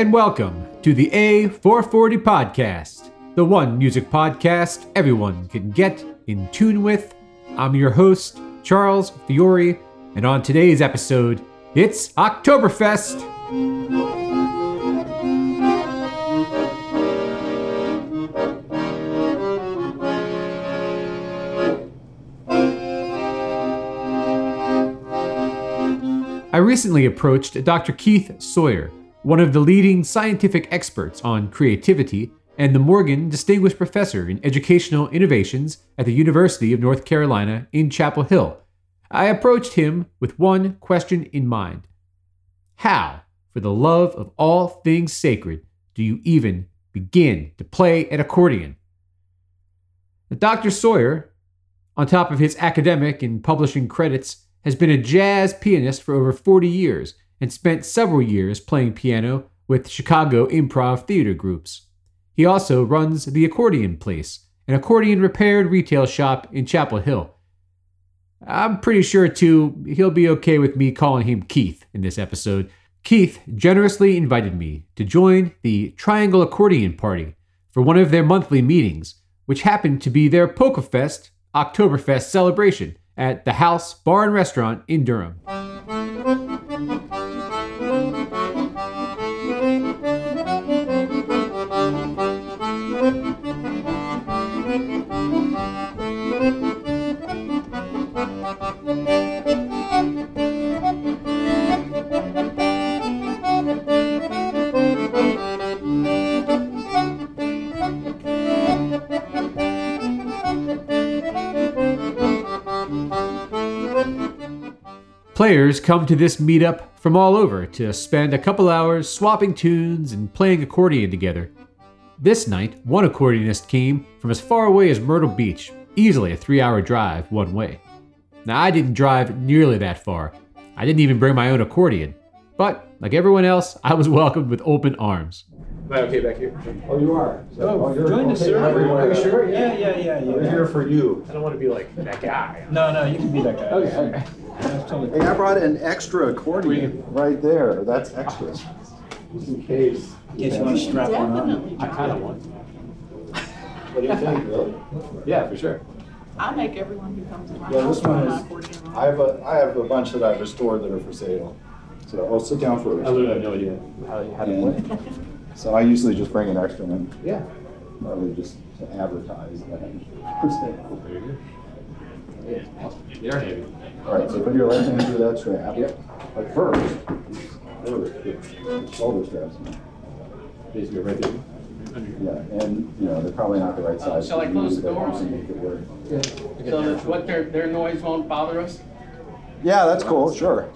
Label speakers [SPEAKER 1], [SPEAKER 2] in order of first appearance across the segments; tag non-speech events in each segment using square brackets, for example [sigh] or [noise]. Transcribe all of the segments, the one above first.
[SPEAKER 1] and welcome to the A440 Podcast, the one music podcast everyone can get in tune with. I'm your host, Charles Fiore, and on today's episode, it's Oktoberfest. I recently approached Dr. Keith Sawyer, one of the leading scientific experts on creativity and the Morgan Distinguished Professor in Educational Innovations at the University of North Carolina in Chapel Hill. I approached him with one question in mind How, for the love of all things sacred, do you even begin to play an accordion? Dr. Sawyer, on top of his academic and publishing credits, has been a jazz pianist for over 40 years and spent several years playing piano with Chicago improv theater groups. He also runs the Accordion Place, an accordion repaired retail shop in Chapel Hill. I'm pretty sure, too, he'll be okay with me calling him Keith in this episode. Keith generously invited me to join the Triangle Accordion Party for one of their monthly meetings, which happened to be their PolkaFest Oktoberfest celebration at the House Bar and Restaurant in Durham. Players come to this meetup from all over to spend a couple hours swapping tunes and playing accordion together. This night, one accordionist came from as far away as Myrtle Beach, easily a three hour drive one way. Now, I didn't drive nearly that far. I didn't even bring my own accordion. But, like everyone else, I was welcomed with open arms.
[SPEAKER 2] Am I okay back here?
[SPEAKER 3] Oh, you are? So-
[SPEAKER 2] Oh,
[SPEAKER 3] you're
[SPEAKER 2] join us,
[SPEAKER 3] okay
[SPEAKER 2] sir. Are you sure?
[SPEAKER 3] Yeah, yeah, yeah,
[SPEAKER 2] We're
[SPEAKER 3] yeah.
[SPEAKER 2] here for you. I don't want to be like that guy.
[SPEAKER 3] No, no, you can be that guy.
[SPEAKER 2] Oh, okay, okay.
[SPEAKER 3] That's
[SPEAKER 4] Hey, I brought an extra accordion right there. That's extra.
[SPEAKER 2] Just in case.
[SPEAKER 3] In case you want to strap one on.
[SPEAKER 2] I kind of want. What do you think, really? Yeah, for sure.
[SPEAKER 5] I make everyone who comes to my
[SPEAKER 4] Yeah,
[SPEAKER 5] house
[SPEAKER 4] this one
[SPEAKER 5] my
[SPEAKER 4] is,
[SPEAKER 5] accordion.
[SPEAKER 4] I have a, I have a bunch that I've restored that are for sale. So, oh, sit down
[SPEAKER 2] I
[SPEAKER 4] first.
[SPEAKER 2] literally have no idea how, how to
[SPEAKER 4] And-
[SPEAKER 2] play. [laughs]
[SPEAKER 4] So I usually just bring an extra one,
[SPEAKER 2] Yeah.
[SPEAKER 4] probably just to advertise that I'm for sale.
[SPEAKER 2] There you go. Yeah, awesome. You're heavy.
[SPEAKER 4] All right, so put your left hand through that strap.
[SPEAKER 2] Yep.
[SPEAKER 4] But first, put shoulder straps.
[SPEAKER 2] Basically, right there.
[SPEAKER 4] Yeah, and, you know, they're probably not the right size.
[SPEAKER 6] Shall I close the door on
[SPEAKER 4] make it work.
[SPEAKER 6] So that what their, their noise won't bother us?
[SPEAKER 4] Yeah, that's cool, sure.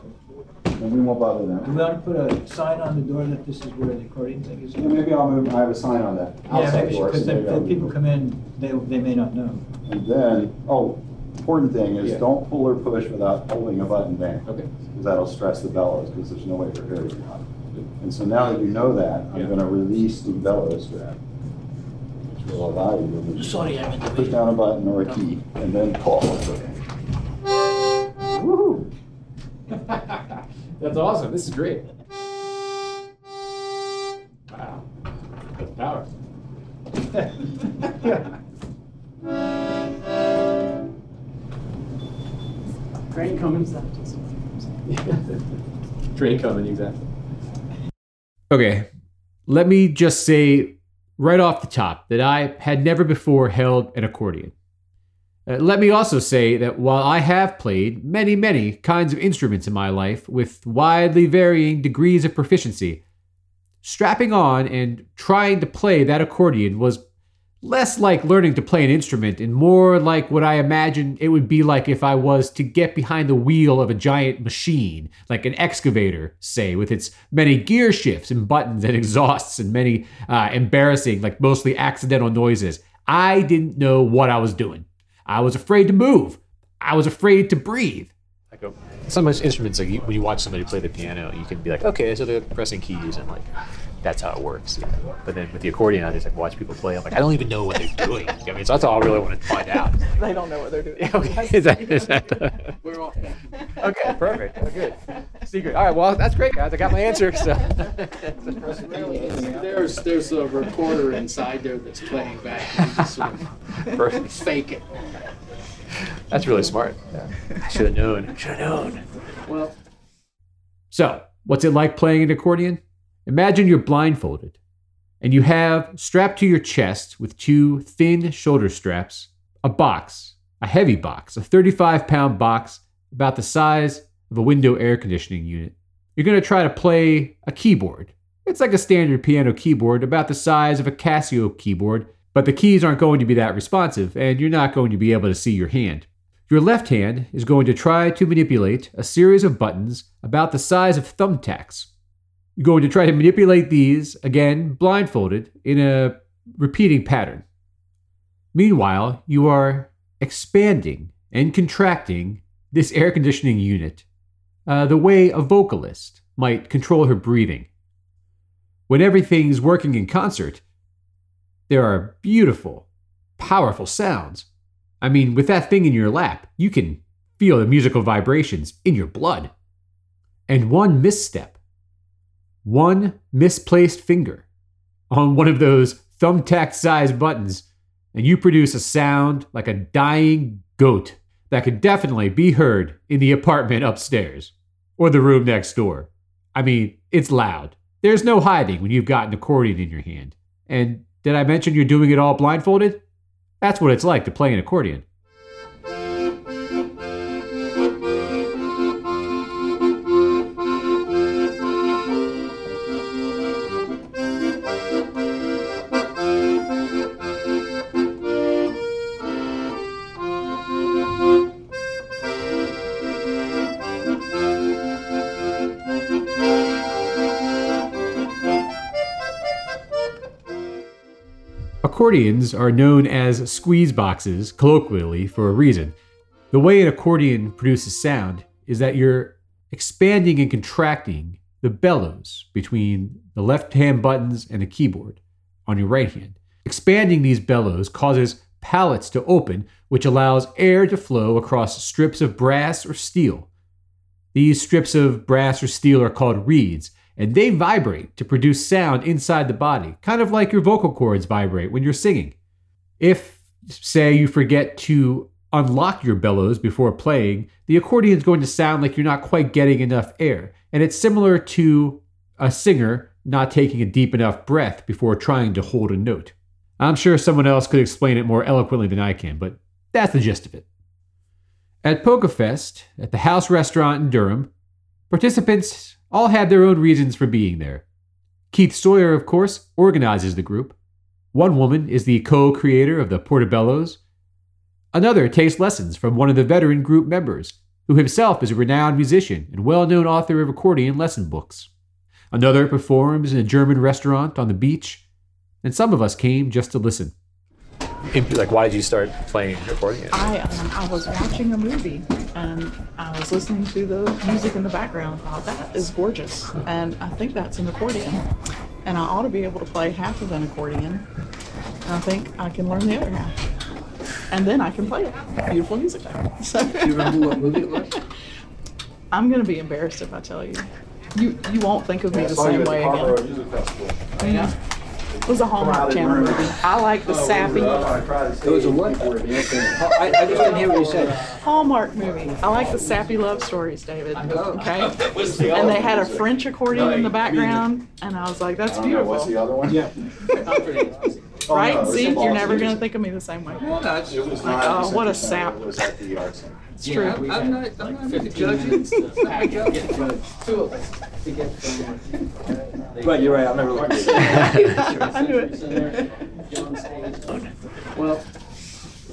[SPEAKER 4] And we won't bother them.
[SPEAKER 3] Do we want to put a sign on the door that this is where the accordion thing is?
[SPEAKER 4] Yeah, maybe I'll move, I have a sign on that
[SPEAKER 3] Yeah,
[SPEAKER 4] outside
[SPEAKER 3] maybe,
[SPEAKER 4] door.
[SPEAKER 3] because
[SPEAKER 4] so
[SPEAKER 3] if people
[SPEAKER 4] it.
[SPEAKER 3] come in, they, they may not know.
[SPEAKER 4] And then, oh, important thing is
[SPEAKER 2] Yeah.
[SPEAKER 4] don't pull or push without holding a button down.
[SPEAKER 2] Okay.
[SPEAKER 4] Because that'll stress the bellows, because there's no way for air to get out. And so now that you know that,
[SPEAKER 2] Yeah.
[SPEAKER 4] I'm gonna release the bellows strap, which will allow you to
[SPEAKER 3] Sorry, I meant to
[SPEAKER 4] push down a button or a key, and then pull.
[SPEAKER 2] Woohoo! [laughs] That's awesome. This is great. Wow. That's power. [laughs] [laughs]
[SPEAKER 6] Train coming. [laughs]
[SPEAKER 2] Train coming, exactly.
[SPEAKER 1] Okay, let me just say right off the top that I had never before held an accordion. Uh, let me also say that while I have played many, many kinds of instruments in my life with widely varying degrees of proficiency, strapping on and trying to play that accordion was less like learning to play an instrument and more like what I imagine it would be like if I was to get behind the wheel of a giant machine, like an excavator, say, with its many gear shifts and buttons and [laughs] exhausts and many uh, embarrassing, like mostly accidental noises. I didn't know what I was doing. I was afraid to move. I was afraid to breathe.
[SPEAKER 2] Like a, some instruments, like you, when you watch somebody play the piano, you can be like, okay, so they're pressing keys and like
[SPEAKER 1] that's how it works. you know. But then with the accordion, I just like watch people play. I'm like, I don't even know what they're doing. I mean, so that's all I really want to find out. [laughs]
[SPEAKER 5] They don't know what they're doing. [laughs]
[SPEAKER 1] okay, is that, is that
[SPEAKER 6] We're all,
[SPEAKER 1] okay? Perfect. Oh, good. Secret. All right. Well, that's great, guys. I got my answer. So. [laughs]
[SPEAKER 6] there's, there's a recorder inside there that's playing back. You just sort of fake it.
[SPEAKER 1] That's really smart. I should have known. Should have known.
[SPEAKER 6] Well,
[SPEAKER 1] So, what's it like playing an accordion? Imagine you're blindfolded and you have strapped to your chest with two thin shoulder straps a box, a heavy box, a 35 pound box about the size of a window air conditioning unit. You're going to try to play a keyboard. It's like a standard piano keyboard, about the size of a Casio keyboard, but the keys aren't going to be that responsive and you're not going to be able to see your hand. Your left hand is going to try to manipulate a series of buttons about the size of thumbtacks. You're going to try to manipulate these, again, blindfolded, in a repeating pattern. Meanwhile, you are expanding and contracting this air conditioning unit uh, the way a vocalist might control her breathing. When everything's working in concert, there are beautiful, powerful sounds. I mean, with that thing in your lap, you can feel the musical vibrations in your blood. And one misstep, one misplaced finger on one of those thumbtack sized buttons, and you produce a sound like a dying goat that could definitely be heard in the apartment upstairs or the room next door. I mean, it's loud. There's no hiding when you've got an accordion in your hand. And did I mention you're doing it all blindfolded? That's what it's like to play an accordion. Accordions are known as squeeze boxes, colloquially, for a reason. The way an accordion produces sound is that you're expanding and contracting the bellows between the left hand buttons and the keyboard on your right hand. Expanding these bellows causes pallets to open, which allows air to flow across strips of brass or steel. These strips of brass or steel are called reeds, and they vibrate to produce sound inside the body, kind of like your vocal cords vibrate when you're singing. If, say, you forget to unlock your bellows before playing, the accordion is going to sound like you're not quite getting enough air. And it's similar to a singer not taking a deep enough breath before trying to hold a note. I'm sure someone else could explain it more eloquently than I can, but that's the gist of it. At PolkaFest, at the House Restaurant in Durham, participants all had their own reasons for being there. Keith Sawyer, of course, organizes the group. One woman is the co creator of the Portobellos. Another takes lessons from one of the veteran group members, who himself is a renowned musician and well known author of accordion lesson books. Another performs in a German restaurant on the beach, and some of us came just to listen. Like, why did you start playing accordion?
[SPEAKER 5] I um, I was watching a movie and I was listening to the music in the background. I thought that is gorgeous, and I think that's an accordion, and I ought to be able to play half of an accordion. And I think I can learn the other half, and then I can play it. Beautiful music. [laughs] So
[SPEAKER 3] Do you remember what movie it was? [laughs]
[SPEAKER 5] I'm gonna be embarrassed if I tell you. You you won't think of me
[SPEAKER 4] I
[SPEAKER 5] the
[SPEAKER 4] saw you
[SPEAKER 5] same
[SPEAKER 4] at the
[SPEAKER 5] way
[SPEAKER 4] Carver
[SPEAKER 5] again.
[SPEAKER 4] Music Festival.
[SPEAKER 5] Yeah. It was a Hallmark Channel movie. I like the oh, sappy uh,
[SPEAKER 3] It was a what? [laughs] Oh, I, I just didn't hear what you said.
[SPEAKER 5] Hallmark movie. I like the sappy love stories, David. Okay. [laughs] And they had a French accordion in the background, and I was like, that's
[SPEAKER 4] beautiful. what's the other one?
[SPEAKER 3] Yeah. [laughs]
[SPEAKER 4] Oh,
[SPEAKER 5] Right?
[SPEAKER 4] no,
[SPEAKER 5] See, you're never going to think of me the same way.
[SPEAKER 3] No,
[SPEAKER 4] It was not.
[SPEAKER 5] Oh,
[SPEAKER 4] it was
[SPEAKER 5] what a sap.
[SPEAKER 4] It was at the Art Center.
[SPEAKER 5] It's
[SPEAKER 3] yeah,
[SPEAKER 5] true.
[SPEAKER 3] I'm I'm not, I'm not here to judge you.
[SPEAKER 6] two of us to get from.
[SPEAKER 3] But you're right, I've never looked it. [laughs]
[SPEAKER 5] I knew it. [laughs]
[SPEAKER 6] Well,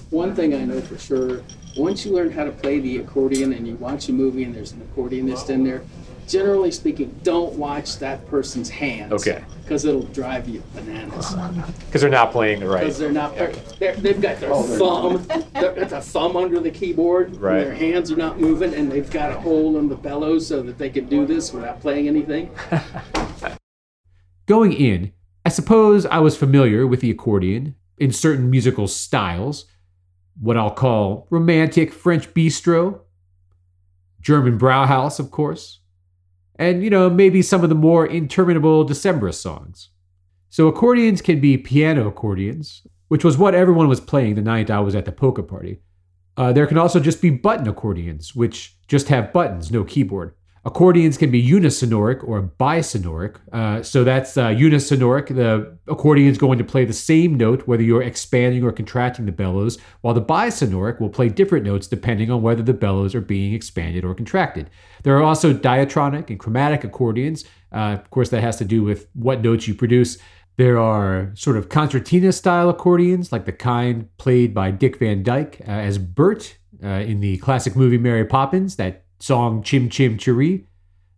[SPEAKER 6] one thing I know for sure, once you learn how to play the accordion and you watch a movie and there's an accordionist in there, generally speaking, don't watch that person's hands.
[SPEAKER 1] Okay.
[SPEAKER 6] Because it'll drive you bananas. [laughs]
[SPEAKER 1] Because they're not playing the right.
[SPEAKER 6] Because they're not, they're, they're, they've got their oh, thumb, they've got the thumb under the keyboard.
[SPEAKER 1] Right.
[SPEAKER 6] Their hands are not moving and they've got a hole in the bellows so that they can do this without playing anything.
[SPEAKER 1] Going in, I suppose I was familiar with the accordion in certain musical styles, what I'll call romantic French bistro, German Brauhaus, of course, and, you know, maybe some of the more interminable December songs. So accordions can be piano accordions, which was what everyone was playing the night I was at the polka party. Uh, there can also just be button accordions, which just have buttons, no keyboard. Accordions can be unisonoric or bisonoric. Uh, so that's uh, unisonoric. The accordion is going to play the same note whether you're expanding or contracting the bellows, while the bisonoric will play different notes depending on whether the bellows are being expanded or contracted. There are also diatonic and chromatic accordions. Uh, of course, that has to do with what notes you produce. There are sort of concertina style accordions, like the kind played by Dick Van Dyke uh, as Bert uh, in the classic movie Mary Poppins, that song Chim Chim Cheree.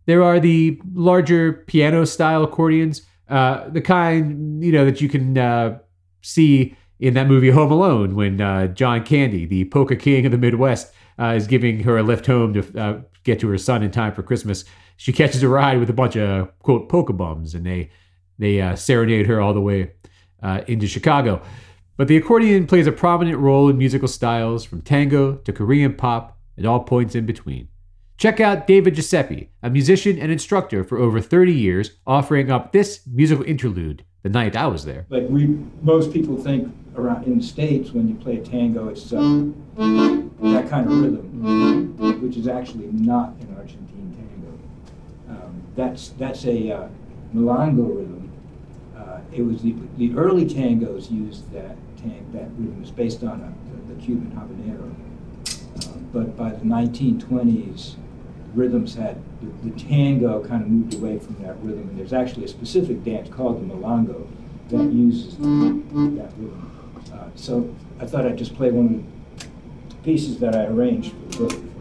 [SPEAKER 1] There are the larger piano style accordions, uh, the kind you know that you can uh, see in that movie Home Alone when uh, John Candy, the polka king of the Midwest, uh, is giving her a lift home to uh, get to her son in time for Christmas. She catches a ride with a bunch of quote polka bums, and they they uh, serenade her all the way into Chicago. But the accordion plays a prominent role in musical styles from tango to Korean pop and all points in between. Check out David Giuseppe, a musician and instructor for over 30 years, offering up this musical interlude the night I was there.
[SPEAKER 3] Like we, most people think around in the States when you play a tango, it's uh, that kind of rhythm, which is actually not an Argentine tango. Um, that's, that's a uh, rhythm. Uh, it was the, the early tangos used that tang, that rhythm. It's based on a, the, the Cuban habanero. Uh, but by the 1920s, rhythms had the, the, tango kind of moved away from that rhythm, and there's actually a specific dance called the milonga that uses that rhythm. Uh, so I thought I'd just play one of the pieces that I arranged for the book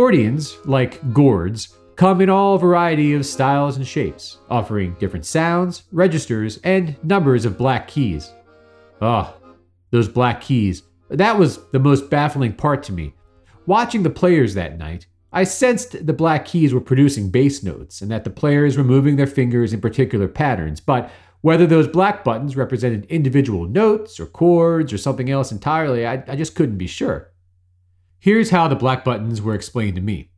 [SPEAKER 1] Accordions, like gourds, come in all variety of styles and shapes, offering different sounds, registers, and numbers of black keys. Ah, oh, those black keys. That was the most baffling part to me. Watching the players that night, I sensed the black keys were producing bass notes and that the players were moving their fingers in particular patterns, but whether those black buttons represented individual notes or chords or something else entirely, I, I just couldn't be sure. Here's how the black buttons were explained to me.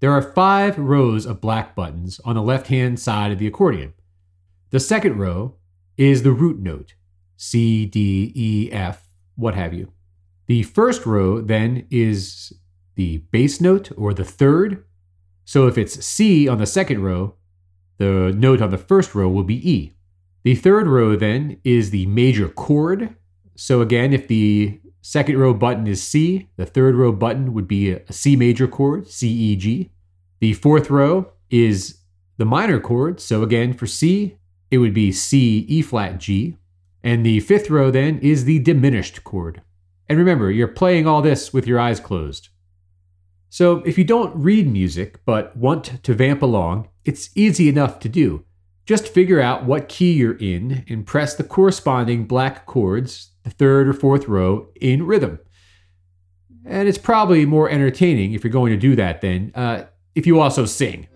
[SPEAKER 1] There are five rows of black buttons on the left hand side of the accordion. The second row is the root note C, D, E, F, what have you. The first row then is the bass note or the third. So if it's C on the second row, the note on the first row will be E. The third row then is the major chord. So again, if the Second row button is C. The third row button would be a C major chord, C, E, G. The fourth row is the minor chord. So again, for C, it would be C, E flat, G. And the fifth row then is the diminished chord. And remember, you're playing all this with your eyes closed. So if you don't read music but want to vamp along, it's easy enough to do. Just figure out what key you're in and press the corresponding black chords the third or fourth row in rhythm. And it's probably more entertaining if you're going to do that than uh, if you also sing.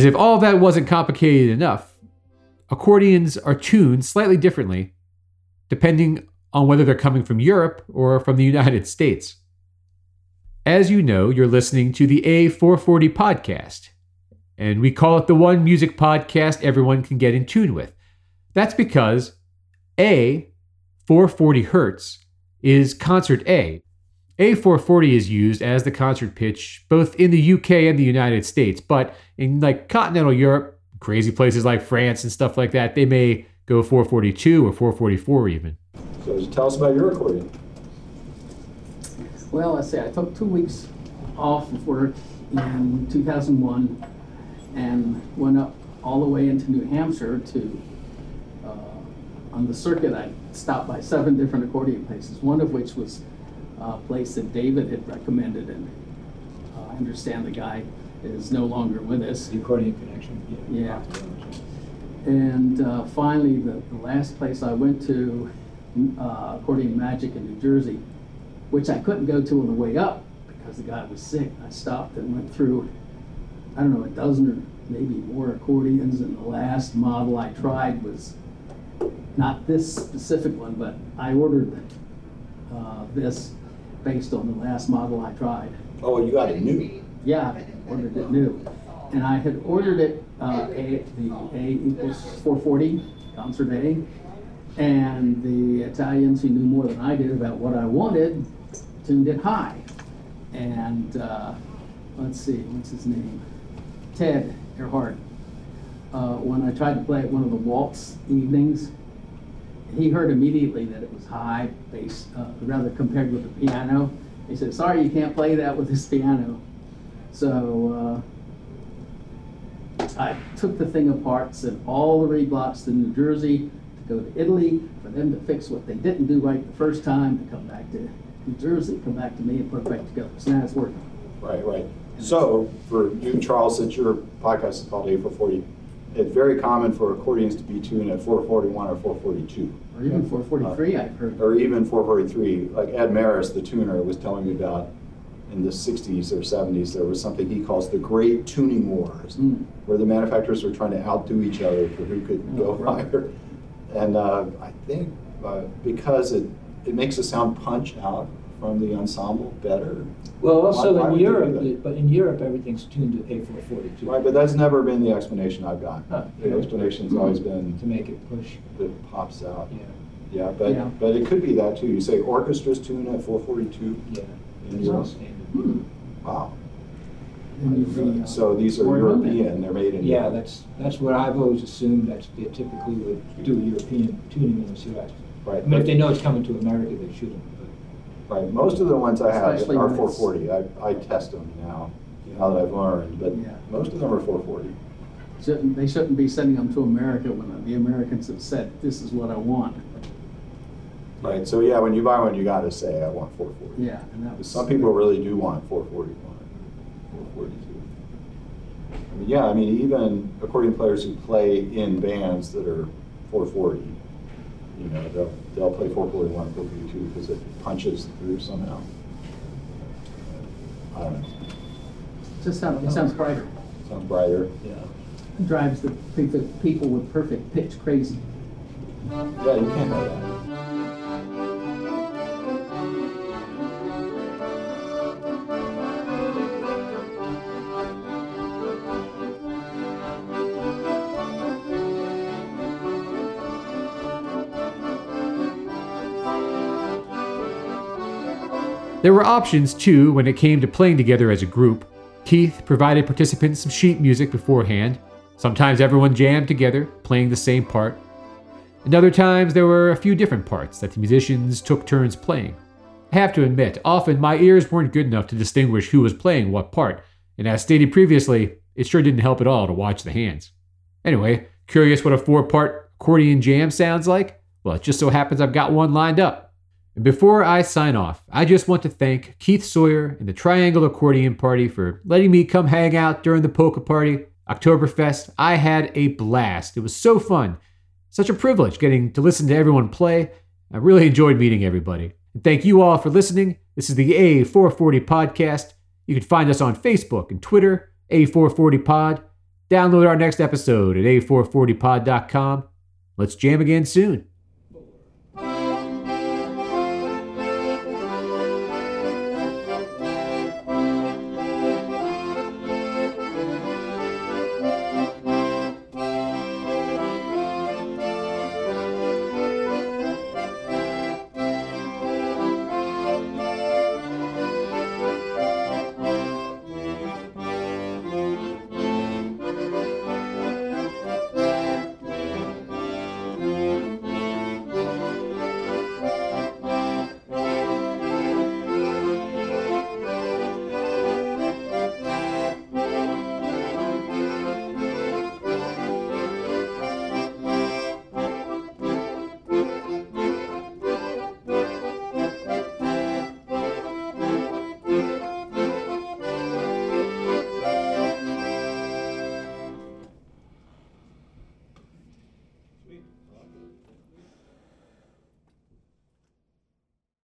[SPEAKER 1] As if all that wasn't complicated enough, accordions are tuned slightly differently depending on whether they're coming from Europe or from the United States. As you know, you're listening to the A440 podcast, and we call it the one music podcast everyone can get in tune with. That's because A, 440 hertz, is concert A. A440 is used as the concert pitch both in the UK and the United States, but in like continental Europe, crazy places like France and stuff like that, they may go 442 or 444 even.
[SPEAKER 4] So tell us about your accordion.
[SPEAKER 6] Well, let's say I took two weeks off of work in 2001 and went up all the way into New Hampshire to, uh, on the circuit, I stopped by seven different accordion places, one of which was a place that David had recommended. And uh, I understand the guy is no longer with us.
[SPEAKER 3] The accordion connection, yeah.
[SPEAKER 6] Yeah. And uh, finally, the, the last place I went to, uh, Accordion Magic in New Jersey, which I couldn't go to on the way up because the guy was sick. I stopped and went through, I don't know, a dozen or maybe more accordions, and the last model I tried was not this specific one, but I ordered uh, this based on the last model I tried.
[SPEAKER 4] Oh, you got it new.
[SPEAKER 6] Yeah, I ordered it new. And I had ordered it, uh, A, the A equals 440, concert A. And the Italians who knew more than I did about what I wanted tuned it high. And uh, let's see, what's his name? Ted Earhart. Uh, when I tried to play at one of the waltz evenings, he heard immediately that it was high bass, uh, rather compared with the piano. He said, "Sorry, you can't play that with this piano." So uh, I took the thing apart, sent all the reed blocks to New Jersey to go to Italy for them to fix what they didn't do right the first time, to come back to New Jersey, come back to me, and put it back together. So now it's working.
[SPEAKER 4] Right, right. So for you, Charles, since your podcast is called A440, it's very common for accordions to be tuned at 441 or 442.
[SPEAKER 6] Or even 443, I've heard.
[SPEAKER 4] or even 443. Like Ed Maris, the tuner, was telling me about in the 60s or 70s, there was something he calls the Great Tuning Wars,
[SPEAKER 6] Mm.
[SPEAKER 4] where the manufacturers were trying to outdo each other for who could
[SPEAKER 6] Oh,
[SPEAKER 4] go
[SPEAKER 6] right.
[SPEAKER 4] higher. And uh, I think uh, because it, it makes the sound punch out from the ensemble better.
[SPEAKER 3] Well, also
[SPEAKER 4] Why- why
[SPEAKER 3] in
[SPEAKER 4] would they do
[SPEAKER 3] Europe, but in Europe, everything's tuned to A four forty-two.
[SPEAKER 4] Right, but that's never been the explanation I've got.
[SPEAKER 3] Huh.
[SPEAKER 4] The explanation's always been
[SPEAKER 3] To make it push,
[SPEAKER 4] that pops out.
[SPEAKER 3] yeah,
[SPEAKER 4] Yeah, but,
[SPEAKER 6] Yeah.
[SPEAKER 4] but it could be that too. You say orchestras tune at 442?
[SPEAKER 3] yeah.
[SPEAKER 4] In Europe?
[SPEAKER 6] Hmm.
[SPEAKER 4] Wow.
[SPEAKER 6] And uh,
[SPEAKER 4] So these are
[SPEAKER 6] Or London.
[SPEAKER 4] European, they're made in
[SPEAKER 3] Yeah,
[SPEAKER 4] Europe.
[SPEAKER 3] that's, that's what I've always assumed, that they typically would do a European tuning in the US.
[SPEAKER 4] Right.
[SPEAKER 3] I mean, if they know it's coming to America, they shouldn't, but.
[SPEAKER 4] Right, most of the ones I have
[SPEAKER 6] Especially
[SPEAKER 4] are
[SPEAKER 6] when it's-
[SPEAKER 4] 440. I, I test them now, now that I've learned, but
[SPEAKER 6] Yeah.
[SPEAKER 4] most of them are 440.
[SPEAKER 6] Shouldn't, they shouldn't be sending them to America when the Americans have said, this is what I want.
[SPEAKER 4] Right, so yeah, when you buy one, you gotta say, I want 440.
[SPEAKER 6] Yeah, and that was.
[SPEAKER 4] Some people really do want 441, 442. I mean, yeah, I mean, even accordion players who play in bands that are 440, you know, they'll, they'll play 441, 442 because it punches through somehow. I don't know,
[SPEAKER 6] Just sounds, it sounds brighter.
[SPEAKER 4] sounds brighter.
[SPEAKER 3] Yeah.
[SPEAKER 6] Drives the people, people with perfect pitch crazy.
[SPEAKER 4] Yeah, you can't have that.
[SPEAKER 1] There were options too when it came to playing together as a group. Keith provided participants some sheet music beforehand. Sometimes everyone jammed together, playing the same part. And other times there were a few different parts that the musicians took turns playing. I have to admit, often my ears weren't good enough to distinguish who was playing what part, and as stated previously, it sure didn't help at all to watch the hands. Anyway, curious what a four part accordion jam sounds like? Well, it just so happens I've got one lined up. And before I sign off, I just want to thank Keith Sawyer and the Triangle Accordion Party for letting me come hang out during the polka party, Oktoberfest. I had a blast. It was so fun. Such a privilege getting to listen to everyone play. I really enjoyed meeting everybody. And thank you all for listening. This is the A440 podcast. You can find us on Facebook and Twitter, A440pod. Download our next episode at a440pod.com. Let's jam again soon.